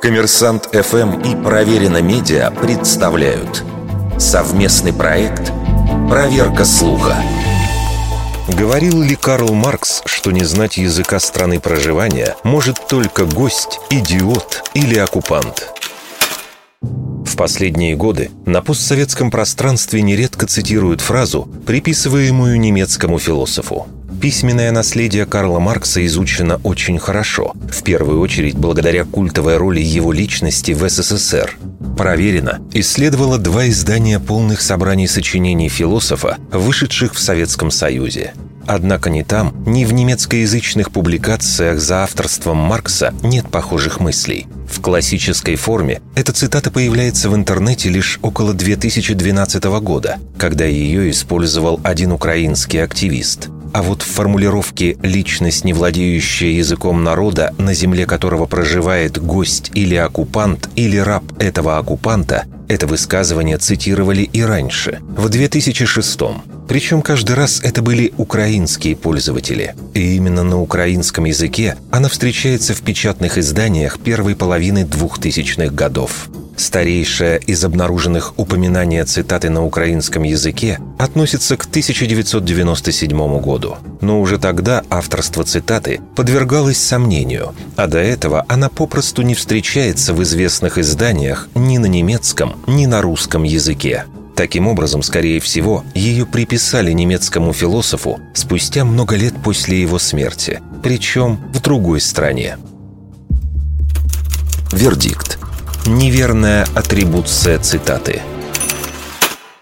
Коммерсант ФМ и Проверено Медиа представляют совместный проект «Проверка слуха». Говорил ли Карл Маркс, что не знать языка страны проживания может только гость, идиот или оккупант? В последние годы на постсоветском пространстве нередко цитируют фразу, приписываемую немецкому философу – Письменное наследие Карла Маркса изучено очень хорошо, в первую очередь благодаря культовой роли его личности в СССР. Проверено, исследовало два издания полных собраний сочинений философа, вышедших в Советском Союзе. Однако ни там, ни в немецкоязычных публикациях за авторством Маркса нет похожих мыслей. В классической форме эта цитата появляется в интернете лишь около 2012 года, когда ее использовал один украинский активист – а вот в формулировке «личность, не владеющая языком народа, на земле которого проживает гость или оккупант, или раб этого оккупанта» это высказывание цитировали и раньше, в 2006 -м. Причем каждый раз это были украинские пользователи. И именно на украинском языке она встречается в печатных изданиях первой половины 2000-х годов. Старейшее из обнаруженных упоминания цитаты на украинском языке относится к 1997 году. Но уже тогда авторство цитаты подвергалось сомнению, а до этого она попросту не встречается в известных изданиях ни на немецком, ни на русском языке. Таким образом, скорее всего, ее приписали немецкому философу спустя много лет после его смерти, причем в другой стране. Вердикт. Неверная атрибуция цитаты –